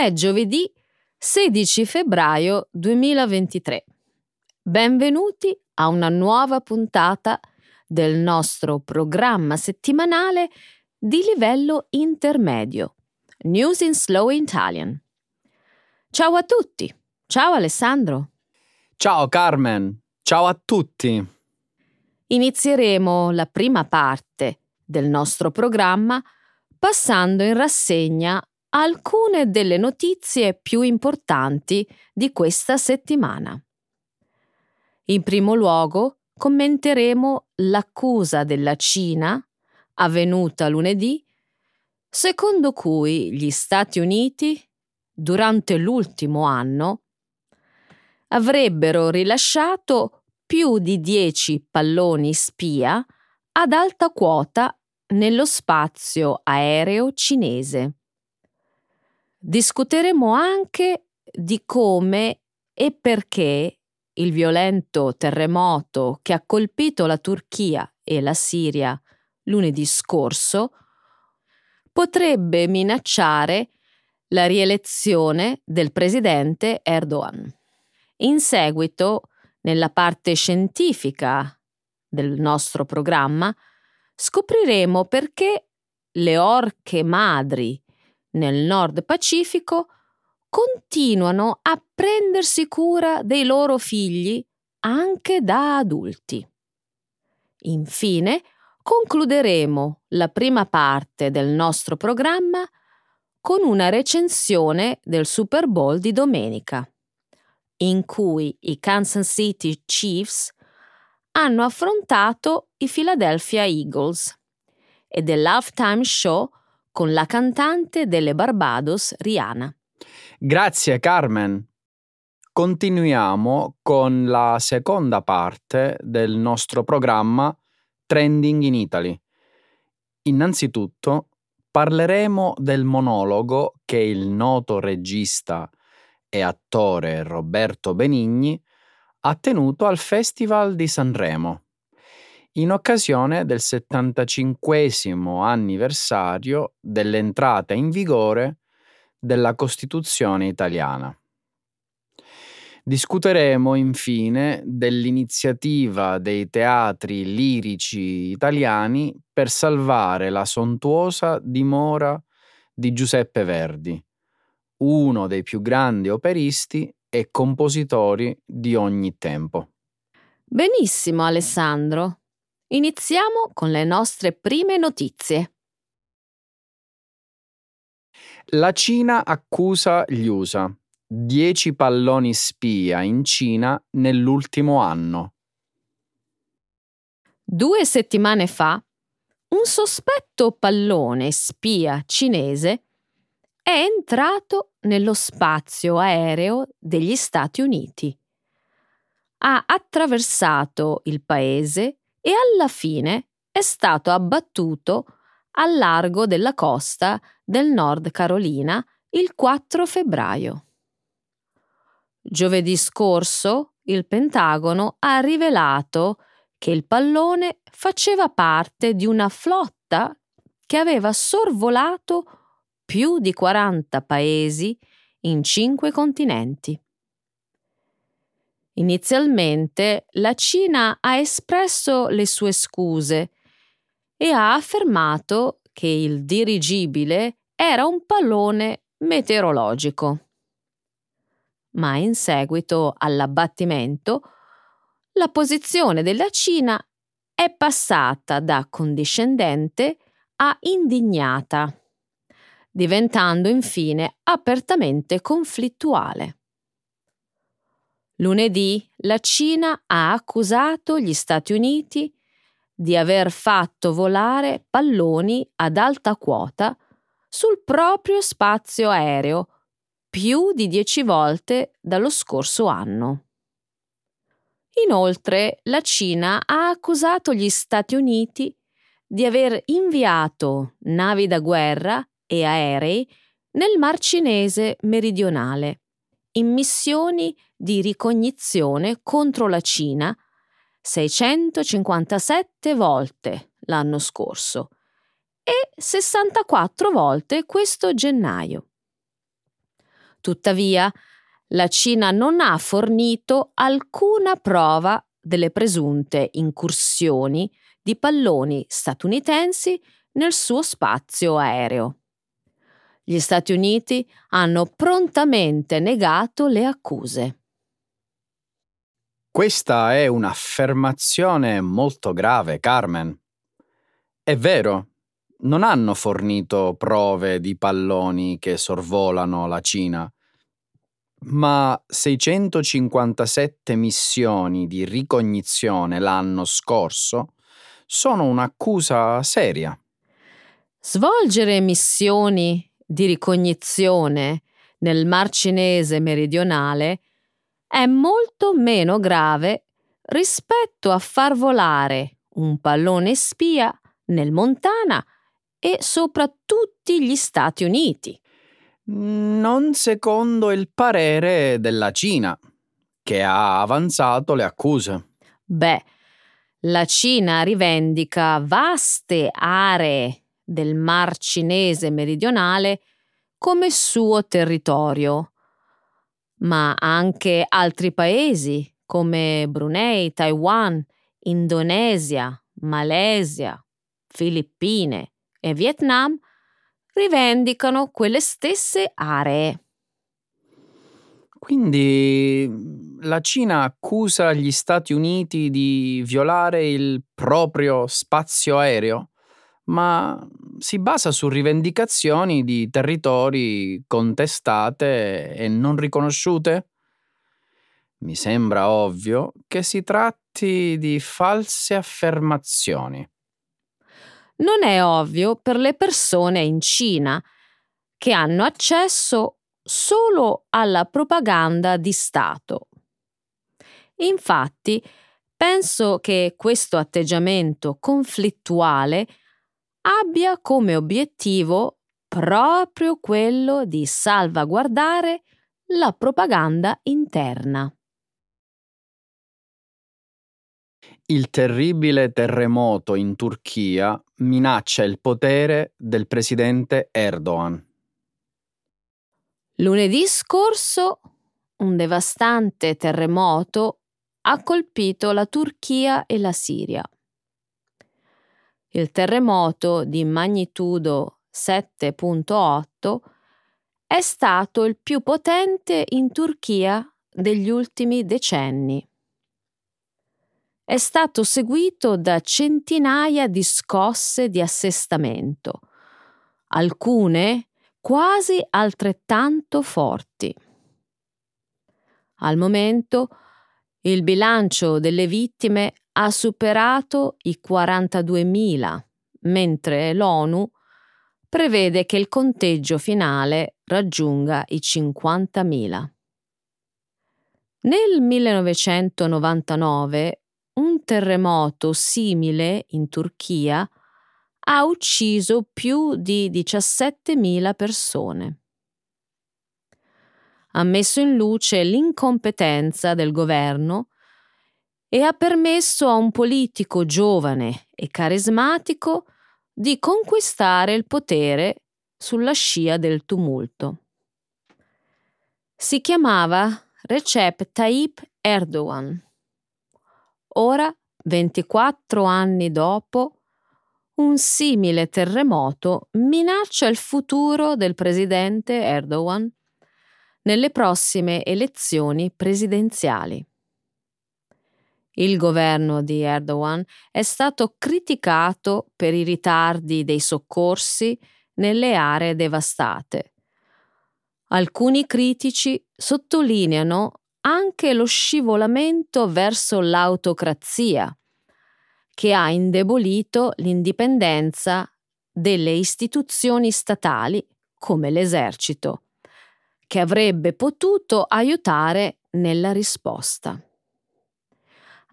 È giovedì 16 febbraio 2023. Benvenuti a una nuova puntata del nostro programma settimanale di livello intermedio, News in Slow Italian. Ciao a tutti. Ciao Alessandro. Ciao Carmen. Ciao a tutti. Inizieremo la prima parte del nostro programma passando in rassegna alcune delle notizie più importanti di questa settimana. In primo luogo commenteremo l'accusa della Cina, avvenuta lunedì, secondo cui gli Stati Uniti, durante l'ultimo anno, avrebbero rilasciato più di 10 palloni spia ad alta quota nello spazio aereo cinese. Discuteremo anche di come e perché il violento terremoto che ha colpito la Turchia e la Siria lunedì scorso potrebbe minacciare la rielezione del presidente Erdogan. In seguito, nella parte scientifica del nostro programma, scopriremo perché le orche madri nel Nord Pacifico continuano a prendersi cura dei loro figli anche da adulti. Infine, concluderemo la prima parte del nostro programma con una recensione del Super Bowl di domenica, in cui i Kansas City Chiefs hanno affrontato i Philadelphia Eagles e dell'halftime show con la cantante delle Barbados Rihanna. Grazie Carmen. Continuiamo con la seconda parte del nostro programma Trending in Italy. Innanzitutto parleremo del monologo che il noto regista e attore Roberto Benigni ha tenuto al Festival di Sanremo in occasione del 75 anniversario dell'entrata in vigore della Costituzione italiana. Discuteremo infine dell'iniziativa dei teatri lirici italiani per salvare la sontuosa dimora di Giuseppe Verdi, uno dei più grandi operisti e compositori di ogni tempo. Benissimo Alessandro. Iniziamo con le nostre prime notizie. La Cina accusa gli USA. 10 palloni spia in Cina nell'ultimo anno. Due settimane fa, un sospetto pallone spia cinese è entrato nello spazio aereo degli Stati Uniti. Ha attraversato il paese e alla fine è stato abbattuto al largo della costa del Nord Carolina il 4 febbraio. Giovedì scorso il Pentagono ha rivelato che il pallone faceva parte di una flotta che aveva sorvolato più di 40 paesi in cinque continenti. Inizialmente la Cina ha espresso le sue scuse e ha affermato che il dirigibile era un pallone meteorologico. Ma in seguito all'abbattimento, la posizione della Cina è passata da condiscendente a indignata, diventando infine apertamente conflittuale. Lunedì la Cina ha accusato gli Stati Uniti di aver fatto volare palloni ad alta quota sul proprio spazio aereo più di dieci volte dallo scorso anno. Inoltre la Cina ha accusato gli Stati Uniti di aver inviato navi da guerra e aerei nel Mar Cinese meridionale in missioni di ricognizione contro la Cina 657 volte l'anno scorso e 64 volte questo gennaio. Tuttavia, la Cina non ha fornito alcuna prova delle presunte incursioni di palloni statunitensi nel suo spazio aereo. Gli Stati Uniti hanno prontamente negato le accuse. Questa è un'affermazione molto grave, Carmen. È vero, non hanno fornito prove di palloni che sorvolano la Cina, ma 657 missioni di ricognizione l'anno scorso sono un'accusa seria. Svolgere missioni di ricognizione nel Mar Cinese meridionale è molto meno grave rispetto a far volare un pallone spia nel Montana e sopra tutti gli Stati Uniti. Non secondo il parere della Cina, che ha avanzato le accuse. Beh, la Cina rivendica vaste aree del Mar Cinese meridionale come suo territorio, ma anche altri paesi come Brunei, Taiwan, Indonesia, Malesia, Filippine e Vietnam rivendicano quelle stesse aree. Quindi la Cina accusa gli Stati Uniti di violare il proprio spazio aereo? Ma si basa su rivendicazioni di territori contestate e non riconosciute? Mi sembra ovvio che si tratti di false affermazioni. Non è ovvio per le persone in Cina che hanno accesso solo alla propaganda di Stato. Infatti, penso che questo atteggiamento conflittuale abbia come obiettivo proprio quello di salvaguardare la propaganda interna. Il terribile terremoto in Turchia minaccia il potere del presidente Erdogan. Lunedì scorso un devastante terremoto ha colpito la Turchia e la Siria. Il terremoto di magnitudo 7.8 è stato il più potente in Turchia degli ultimi decenni. È stato seguito da centinaia di scosse di assestamento, alcune quasi altrettanto forti. Al momento il bilancio delle vittime ha superato i 42.000, mentre l'ONU prevede che il conteggio finale raggiunga i 50.000. Nel 1999 un terremoto simile in Turchia ha ucciso più di 17.000 persone. Ha messo in luce l'incompetenza del governo e ha permesso a un politico giovane e carismatico di conquistare il potere sulla scia del tumulto. Si chiamava Recep Tayyip Erdogan. Ora, 24 anni dopo, un simile terremoto minaccia il futuro del presidente Erdogan nelle prossime elezioni presidenziali. Il governo di Erdogan è stato criticato per i ritardi dei soccorsi nelle aree devastate. Alcuni critici sottolineano anche lo scivolamento verso l'autocrazia, che ha indebolito l'indipendenza delle istituzioni statali come l'esercito, che avrebbe potuto aiutare nella risposta.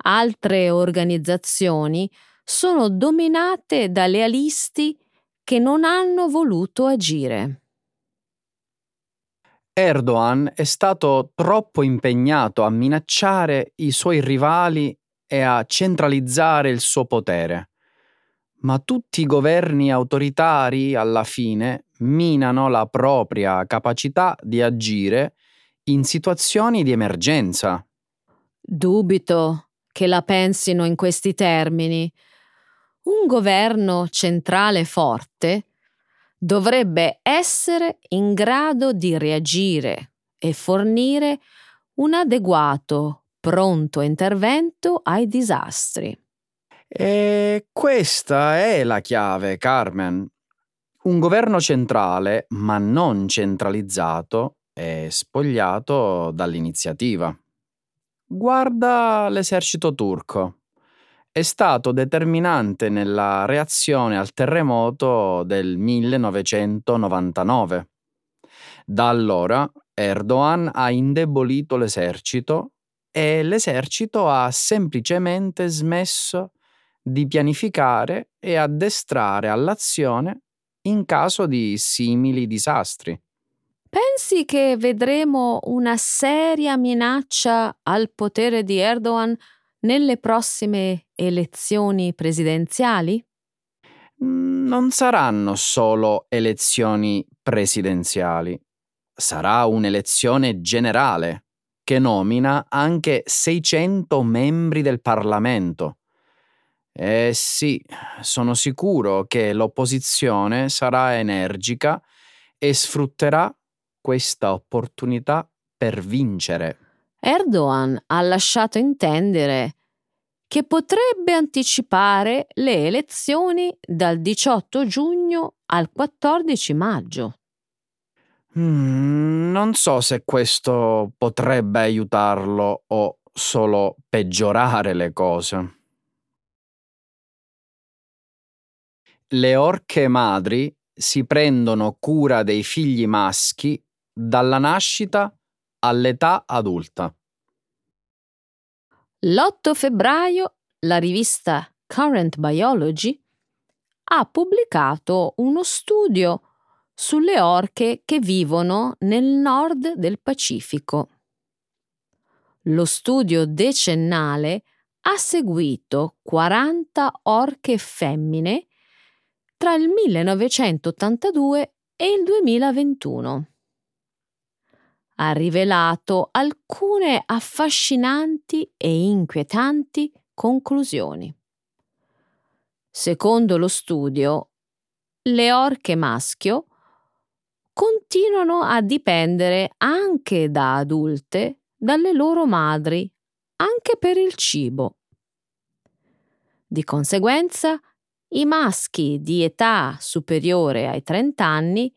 Altre organizzazioni sono dominate da lealisti che non hanno voluto agire. Erdogan è stato troppo impegnato a minacciare i suoi rivali e a centralizzare il suo potere. Ma tutti i governi autoritari, alla fine, minano la propria capacità di agire in situazioni di emergenza. Dubito che la pensino in questi termini. Un governo centrale forte dovrebbe essere in grado di reagire e fornire un adeguato, pronto intervento ai disastri. E questa è la chiave, Carmen. Un governo centrale, ma non centralizzato, è spogliato dall'iniziativa. Guarda l'esercito turco. È stato determinante nella reazione al terremoto del 1999. Da allora Erdogan ha indebolito l'esercito e l'esercito ha semplicemente smesso di pianificare e addestrare all'azione in caso di simili disastri. Pensi che vedremo una seria minaccia al potere di Erdogan nelle prossime elezioni presidenziali? Non saranno solo elezioni presidenziali, sarà un'elezione generale che nomina anche 600 membri del Parlamento. Eh sì, sono sicuro che l'opposizione sarà energica e sfrutterà questa opportunità per vincere. Erdogan ha lasciato intendere che potrebbe anticipare le elezioni dal 18 giugno al 14 maggio. Mm, non so se questo potrebbe aiutarlo o solo peggiorare le cose. Le orche madri si prendono cura dei figli maschi dalla nascita all'età adulta. L'8 febbraio la rivista Current Biology ha pubblicato uno studio sulle orche che vivono nel nord del Pacifico. Lo studio decennale ha seguito 40 orche femmine tra il 1982 e il 2021. Ha rivelato alcune affascinanti e inquietanti conclusioni. Secondo lo studio, le orche maschio continuano a dipendere anche da adulte dalle loro madri, anche per il cibo. Di conseguenza, i maschi di età superiore ai 30 anni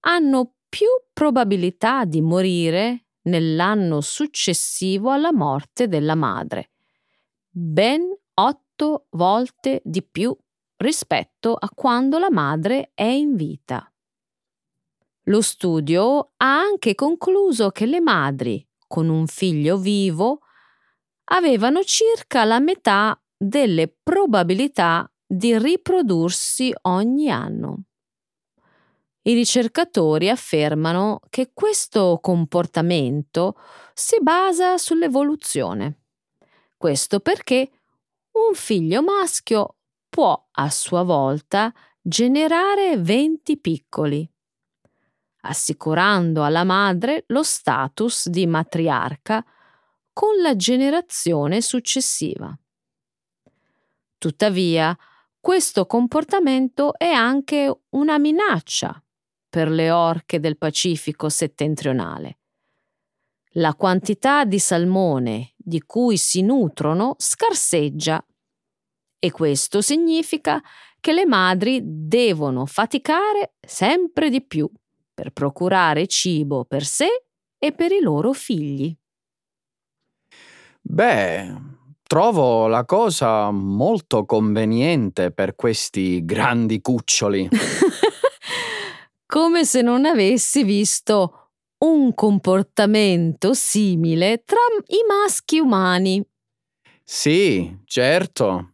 hanno più probabilità di morire nell'anno successivo alla morte della madre, ben otto volte di più rispetto a quando la madre è in vita. Lo studio ha anche concluso che le madri con un figlio vivo avevano circa la metà delle probabilità di riprodursi ogni anno. I ricercatori affermano che questo comportamento si basa sull'evoluzione. Questo perché un figlio maschio può a sua volta generare 20 piccoli, assicurando alla madre lo status di matriarca con la generazione successiva. Tuttavia, questo comportamento è anche una minaccia per le orche del Pacifico settentrionale. La quantità di salmone di cui si nutrono scarseggia e questo significa che le madri devono faticare sempre di più per procurare cibo per sé e per i loro figli. Beh, Trovo la cosa molto conveniente per questi grandi cuccioli. Come se non avessi visto un comportamento simile tra i maschi umani. Sì, certo.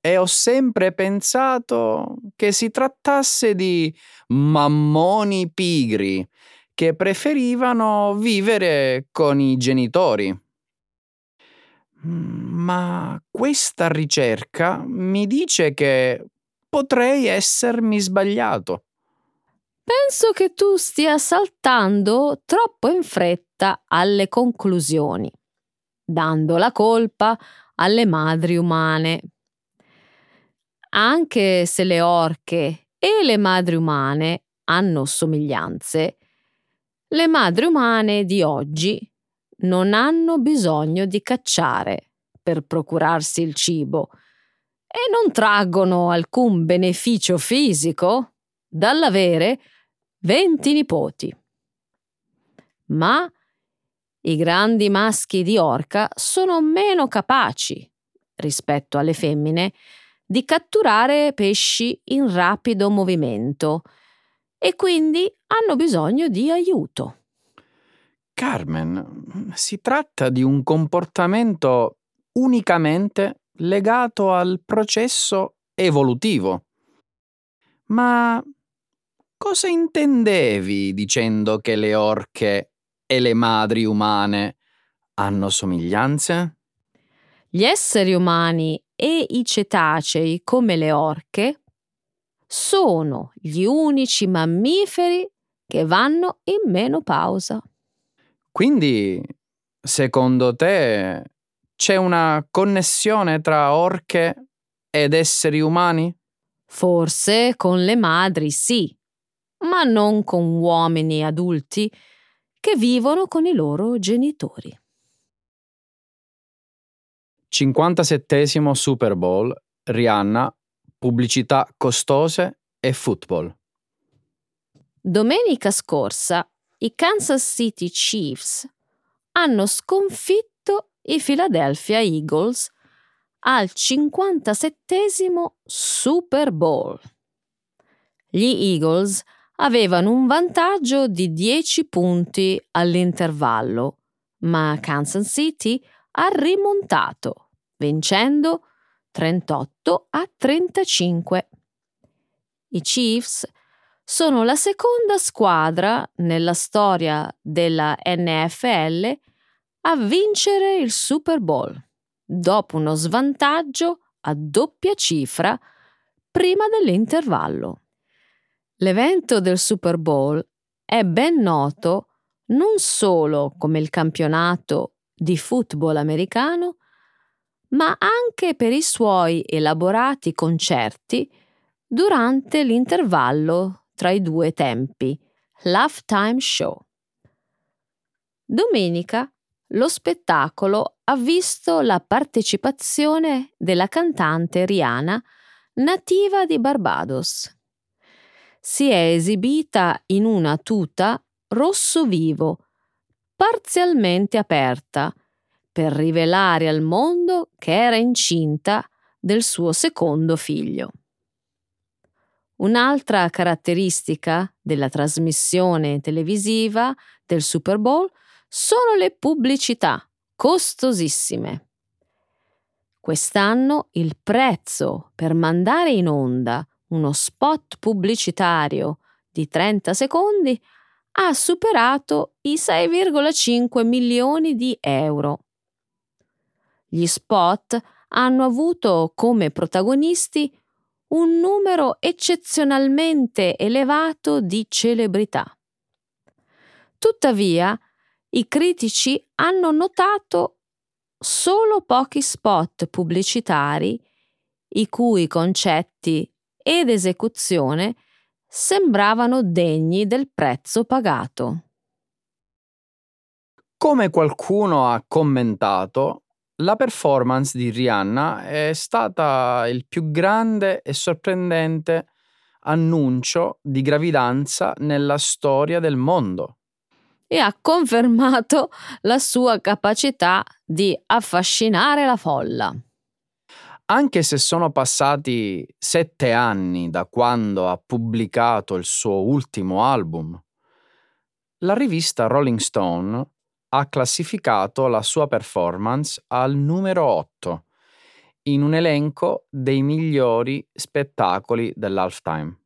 E ho sempre pensato che si trattasse di mammoni pigri che preferivano vivere con i genitori. Ma questa ricerca mi dice che potrei essermi sbagliato. Penso che tu stia saltando troppo in fretta alle conclusioni, dando la colpa alle madri umane. Anche se le orche e le madri umane hanno somiglianze, le madri umane di oggi non hanno bisogno di cacciare per procurarsi il cibo e non traggono alcun beneficio fisico dall'avere 20 nipoti. Ma i grandi maschi di orca sono meno capaci, rispetto alle femmine, di catturare pesci in rapido movimento e quindi hanno bisogno di aiuto. Carmen, si tratta di un comportamento unicamente legato al processo evolutivo. Ma cosa intendevi dicendo che le orche e le madri umane hanno somiglianze? Gli esseri umani e i cetacei, come le orche, sono gli unici mammiferi che vanno in menopausa. Quindi, secondo te, c'è una connessione tra orche ed esseri umani? Forse con le madri sì, ma non con uomini adulti che vivono con i loro genitori. 57 Super Bowl, Rihanna pubblicità costose e football. Domenica scorsa i Kansas City Chiefs hanno sconfitto i Philadelphia Eagles al 57 Super Bowl. Gli Eagles avevano un vantaggio di 10 punti all'intervallo, ma Kansas City ha rimontato, vincendo 38 a 35. I Chiefs sono la seconda squadra nella storia della NFL a vincere il Super Bowl, dopo uno svantaggio a doppia cifra prima dell'intervallo. L'evento del Super Bowl è ben noto non solo come il campionato di football americano, ma anche per i suoi elaborati concerti durante l'intervallo tra i due tempi, l'halftime show. Domenica lo spettacolo ha visto la partecipazione della cantante Rihanna, nativa di Barbados. Si è esibita in una tuta rosso vivo, parzialmente aperta, per rivelare al mondo che era incinta del suo secondo figlio. Un'altra caratteristica della trasmissione televisiva del Super Bowl sono le pubblicità costosissime. Quest'anno il prezzo per mandare in onda uno spot pubblicitario di 30 secondi ha superato i 6,5 milioni di euro. Gli spot hanno avuto come protagonisti un numero eccezionalmente elevato di celebrità. Tuttavia, i critici hanno notato solo pochi spot pubblicitari i cui concetti ed esecuzione sembravano degni del prezzo pagato. Come qualcuno ha commentato, la performance di Rihanna è stata il più grande e sorprendente annuncio di gravidanza nella storia del mondo. E ha confermato la sua capacità di affascinare la folla. Anche se sono passati sette anni da quando ha pubblicato il suo ultimo album, la rivista Rolling Stone ha classificato la sua performance al numero 8 in un elenco dei migliori spettacoli dell'halftime,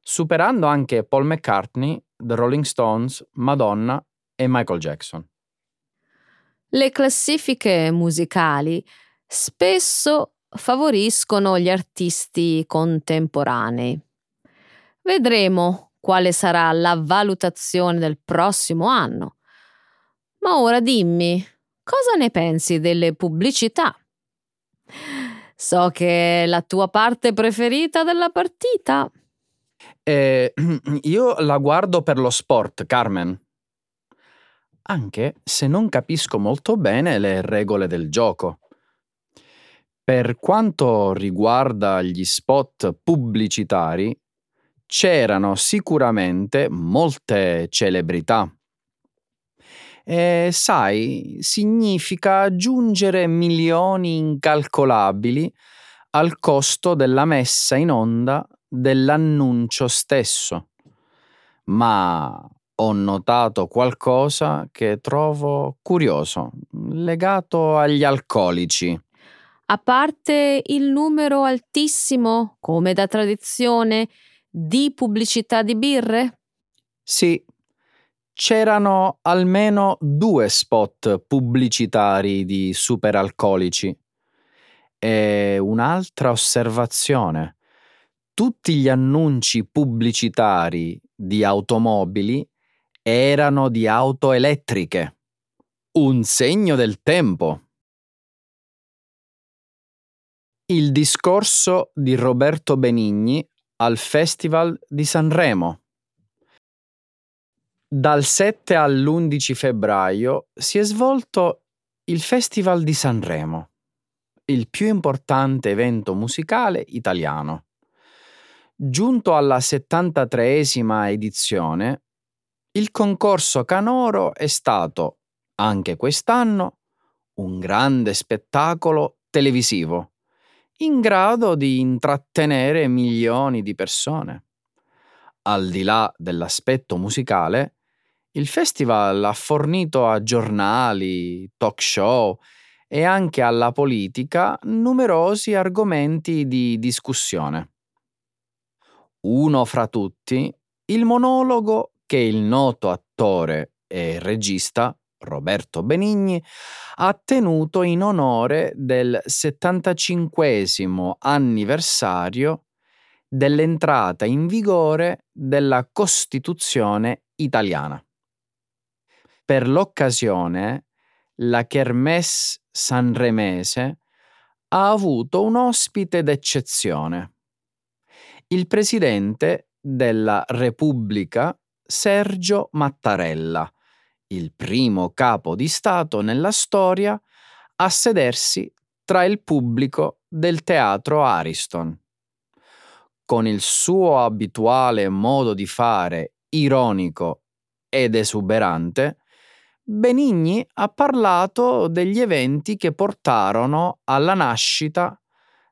superando anche Paul McCartney, The Rolling Stones, Madonna e Michael Jackson. Le classifiche musicali spesso favoriscono gli artisti contemporanei. Vedremo quale sarà la valutazione del prossimo anno. Ma ora dimmi, cosa ne pensi delle pubblicità? So che è la tua parte preferita della partita. Eh, io la guardo per lo sport, Carmen. Anche se non capisco molto bene le regole del gioco. Per quanto riguarda gli spot pubblicitari, c'erano sicuramente molte celebrità. E sai, significa aggiungere milioni incalcolabili al costo della messa in onda dell'annuncio stesso. Ma ho notato qualcosa che trovo curioso, legato agli alcolici. A parte il numero altissimo, come da tradizione, di pubblicità di birre? Sì, c'erano almeno due spot pubblicitari di superalcolici. E un'altra osservazione. Tutti gli annunci pubblicitari di automobili erano di auto elettriche. Un segno del tempo. Il discorso di Roberto Benigni al Festival di Sanremo. Dal 7 all'11 febbraio si è svolto il Festival di Sanremo, il più importante evento musicale italiano. Giunto alla 73esima edizione, il concorso canoro è stato, anche quest'anno, un grande spettacolo televisivo in grado di intrattenere milioni di persone. Al di là dell'aspetto musicale, il festival ha fornito a giornali, talk show e anche alla politica numerosi argomenti di discussione. Uno fra tutti, il monologo che il noto attore e regista Roberto Benigni, ha tenuto in onore del 75 anniversario dell'entrata in vigore della Costituzione italiana. Per l'occasione, la Kermesse sanremese ha avuto un ospite d'eccezione, il presidente della Repubblica Sergio Mattarella, il primo capo di Stato nella storia a sedersi tra il pubblico del teatro Ariston. Con il suo abituale modo di fare ironico ed esuberante, Benigni ha parlato degli eventi che portarono alla nascita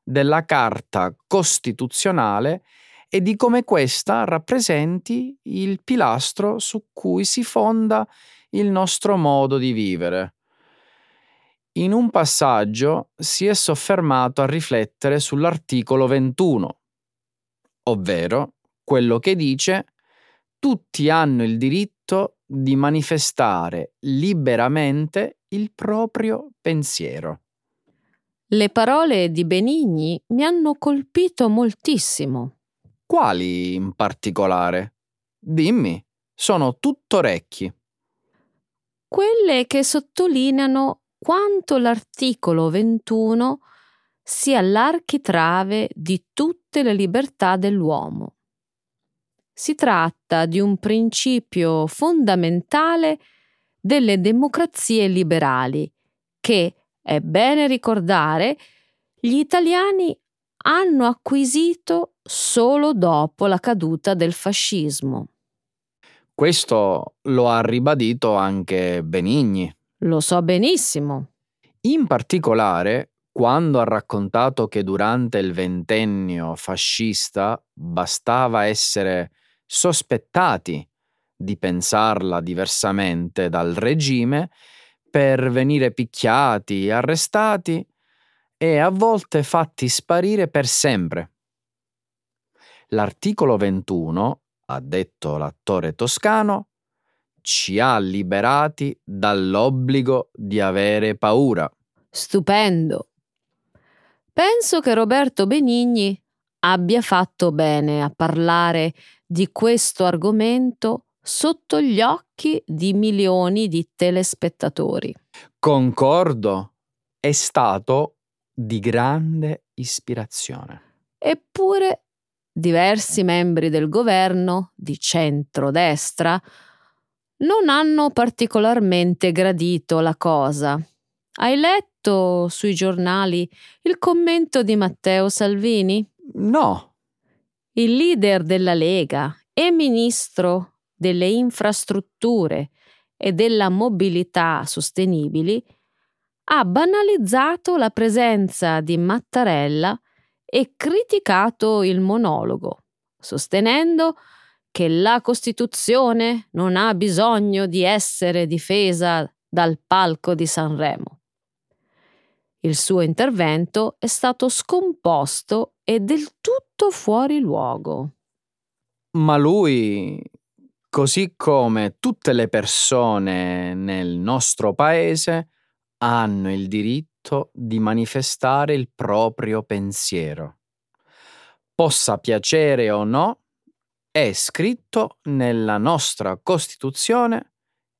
della Carta Costituzionale e di come questa rappresenti il pilastro su cui si fonda il nostro modo di vivere. In un passaggio si è soffermato a riflettere sull'articolo 21, ovvero quello che dice tutti hanno il diritto di manifestare liberamente il proprio pensiero. Le parole di Benigni mi hanno colpito moltissimo. Quali in particolare? Dimmi, sono tutto orecchi quelle che sottolineano quanto l'articolo 21 sia l'architrave di tutte le libertà dell'uomo. Si tratta di un principio fondamentale delle democrazie liberali che, è bene ricordare, gli italiani hanno acquisito solo dopo la caduta del fascismo. Questo lo ha ribadito anche Benigni. Lo so benissimo. In particolare, quando ha raccontato che durante il ventennio fascista bastava essere sospettati di pensarla diversamente dal regime per venire picchiati, arrestati e a volte fatti sparire per sempre. L'articolo 21 ha detto l'attore toscano, ci ha liberati dall'obbligo di avere paura. Stupendo. Penso che Roberto Benigni abbia fatto bene a parlare di questo argomento sotto gli occhi di milioni di telespettatori. Concordo, è stato di grande ispirazione. Eppure diversi membri del governo di centrodestra non hanno particolarmente gradito la cosa. Hai letto sui giornali il commento di Matteo Salvini? No. Il leader della Lega e ministro delle infrastrutture e della mobilità sostenibili ha banalizzato la presenza di Mattarella e criticato il monologo, sostenendo che la Costituzione non ha bisogno di essere difesa dal palco di Sanremo. Il suo intervento è stato scomposto e del tutto fuori luogo. Ma lui, così come tutte le persone nel nostro paese, hanno il diritto di manifestare il proprio pensiero. Possa piacere o no, è scritto nella nostra Costituzione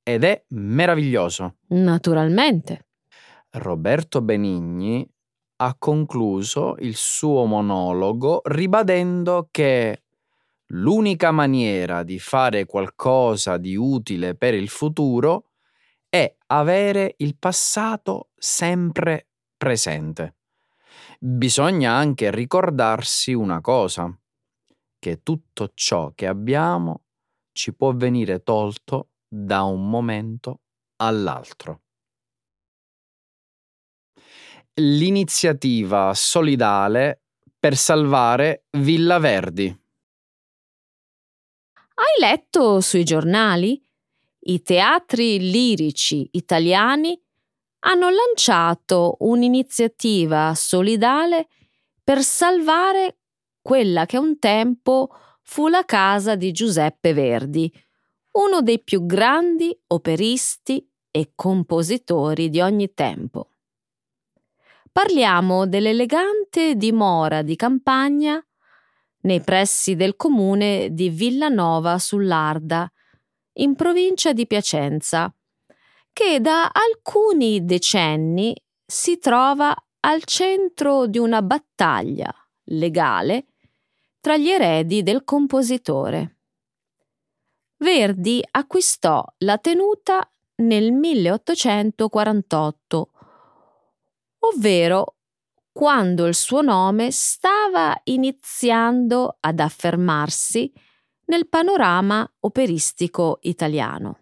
ed è meraviglioso. Naturalmente. Roberto Benigni ha concluso il suo monologo ribadendo che l'unica maniera di fare qualcosa di utile per il futuro avere il passato sempre presente. Bisogna anche ricordarsi una cosa che tutto ciò che abbiamo ci può venire tolto da un momento all'altro. L'iniziativa solidale per salvare Villa Verdi. Hai letto sui giornali? I teatri lirici italiani hanno lanciato un'iniziativa solidale per salvare quella che un tempo fu la casa di Giuseppe Verdi, uno dei più grandi operisti e compositori di ogni tempo. Parliamo dell'elegante dimora di campagna nei pressi del comune di Villanova sull'Arda, in provincia di Piacenza, che da alcuni decenni si trova al centro di una battaglia legale tra gli eredi del compositore. Verdi acquistò la tenuta nel 1848, ovvero quando il suo nome stava iniziando ad affermarsi nel panorama operistico italiano.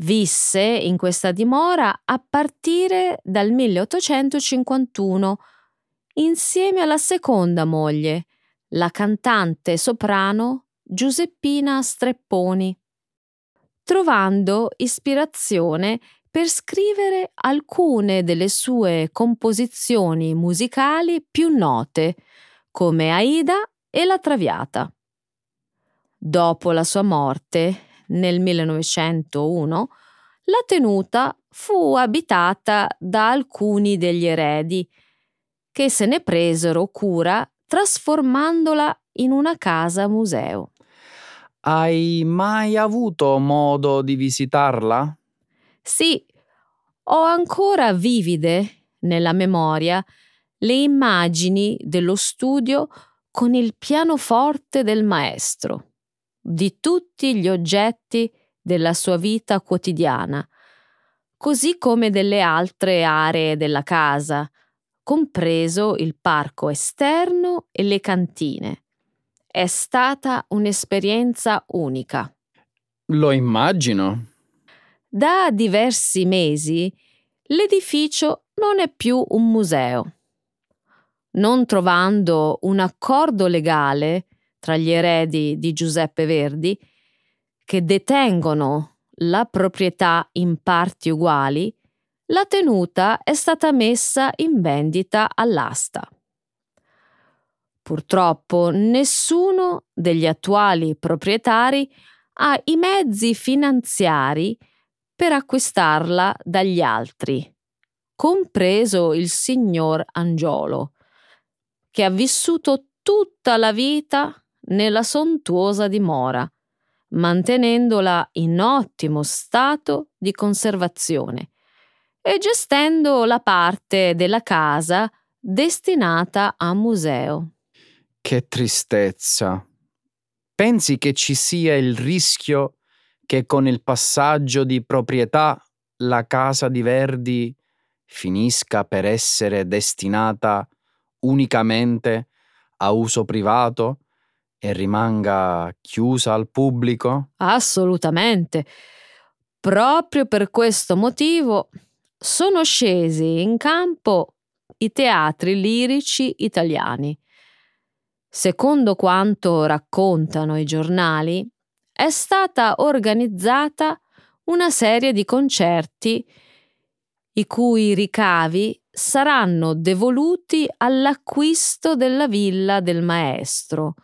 Visse in questa dimora a partire dal 1851 insieme alla seconda moglie, la cantante soprano Giuseppina Strepponi, trovando ispirazione per scrivere alcune delle sue composizioni musicali più note, come Aida e La Traviata. Dopo la sua morte, nel 1901, la tenuta fu abitata da alcuni degli eredi, che se ne presero cura trasformandola in una casa museo. Hai mai avuto modo di visitarla? Sì, ho ancora vivide nella memoria le immagini dello studio con il pianoforte del maestro, di tutti gli oggetti della sua vita quotidiana, così come delle altre aree della casa, compreso il parco esterno e le cantine. È stata un'esperienza unica. Lo immagino. Da diversi mesi l'edificio non è più un museo. Non trovando un accordo legale tra gli eredi di Giuseppe Verdi, che detengono la proprietà in parti uguali, la tenuta è stata messa in vendita all'asta. Purtroppo nessuno degli attuali proprietari ha i mezzi finanziari per acquistarla dagli altri, compreso il signor Angiolo, che ha vissuto tutta la vita nella sontuosa dimora, mantenendola in ottimo stato di conservazione e gestendo la parte della casa destinata a museo. Che tristezza. Pensi che ci sia il rischio che con il passaggio di proprietà la casa di Verdi finisca per essere destinata unicamente a uso privato e rimanga chiusa al pubblico? Assolutamente. Proprio per questo motivo sono scesi in campo i teatri lirici italiani. Secondo quanto raccontano i giornali, è stata organizzata una serie di concerti i cui ricavi saranno devoluti all'acquisto della villa del maestro.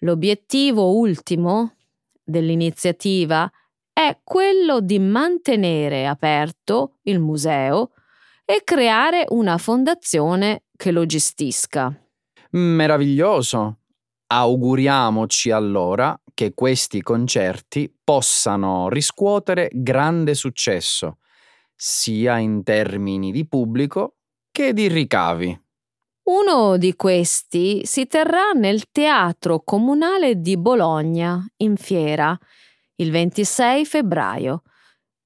L'obiettivo ultimo dell'iniziativa è quello di mantenere aperto il museo e creare una fondazione che lo gestisca. Meraviglioso. Auguriamoci allora che questi concerti possano riscuotere grande successo, sia in termini di pubblico che di ricavi. Uno di questi si terrà nel Teatro Comunale di Bologna, in Fiera, il 26 febbraio,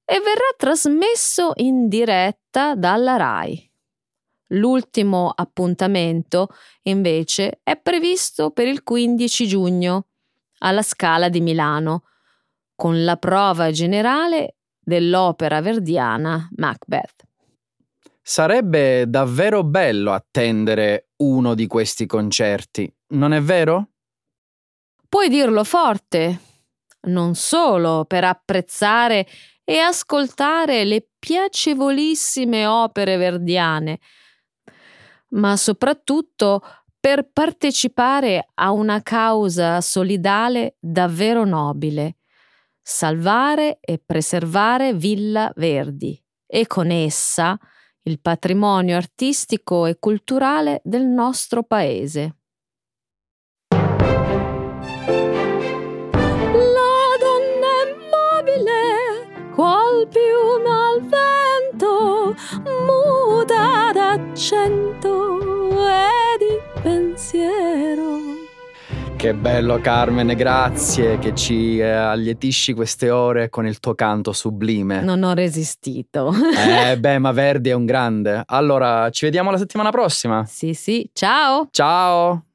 e verrà trasmesso in diretta dalla RAI. L'ultimo appuntamento, invece, è previsto per il 15 giugno, alla Scala di Milano, con la prova generale dell'opera verdiana Macbeth. Sarebbe davvero bello attendere uno di questi concerti, non è vero? Puoi dirlo forte, non solo per apprezzare e ascoltare le piacevolissime opere verdiane, ma soprattutto per partecipare a una causa solidale davvero nobile, salvare e preservare Villa Verdi e con essa il patrimonio artistico e culturale del nostro paese. qual piume al vento, muta d'accento e di pensiero. Che bello Carmen, grazie che ci eh, allietisci queste ore con il tuo canto sublime. Non ho resistito. eh beh, ma Verdi è un grande. Allora, ci vediamo la settimana prossima. Sì, sì, ciao. Ciao.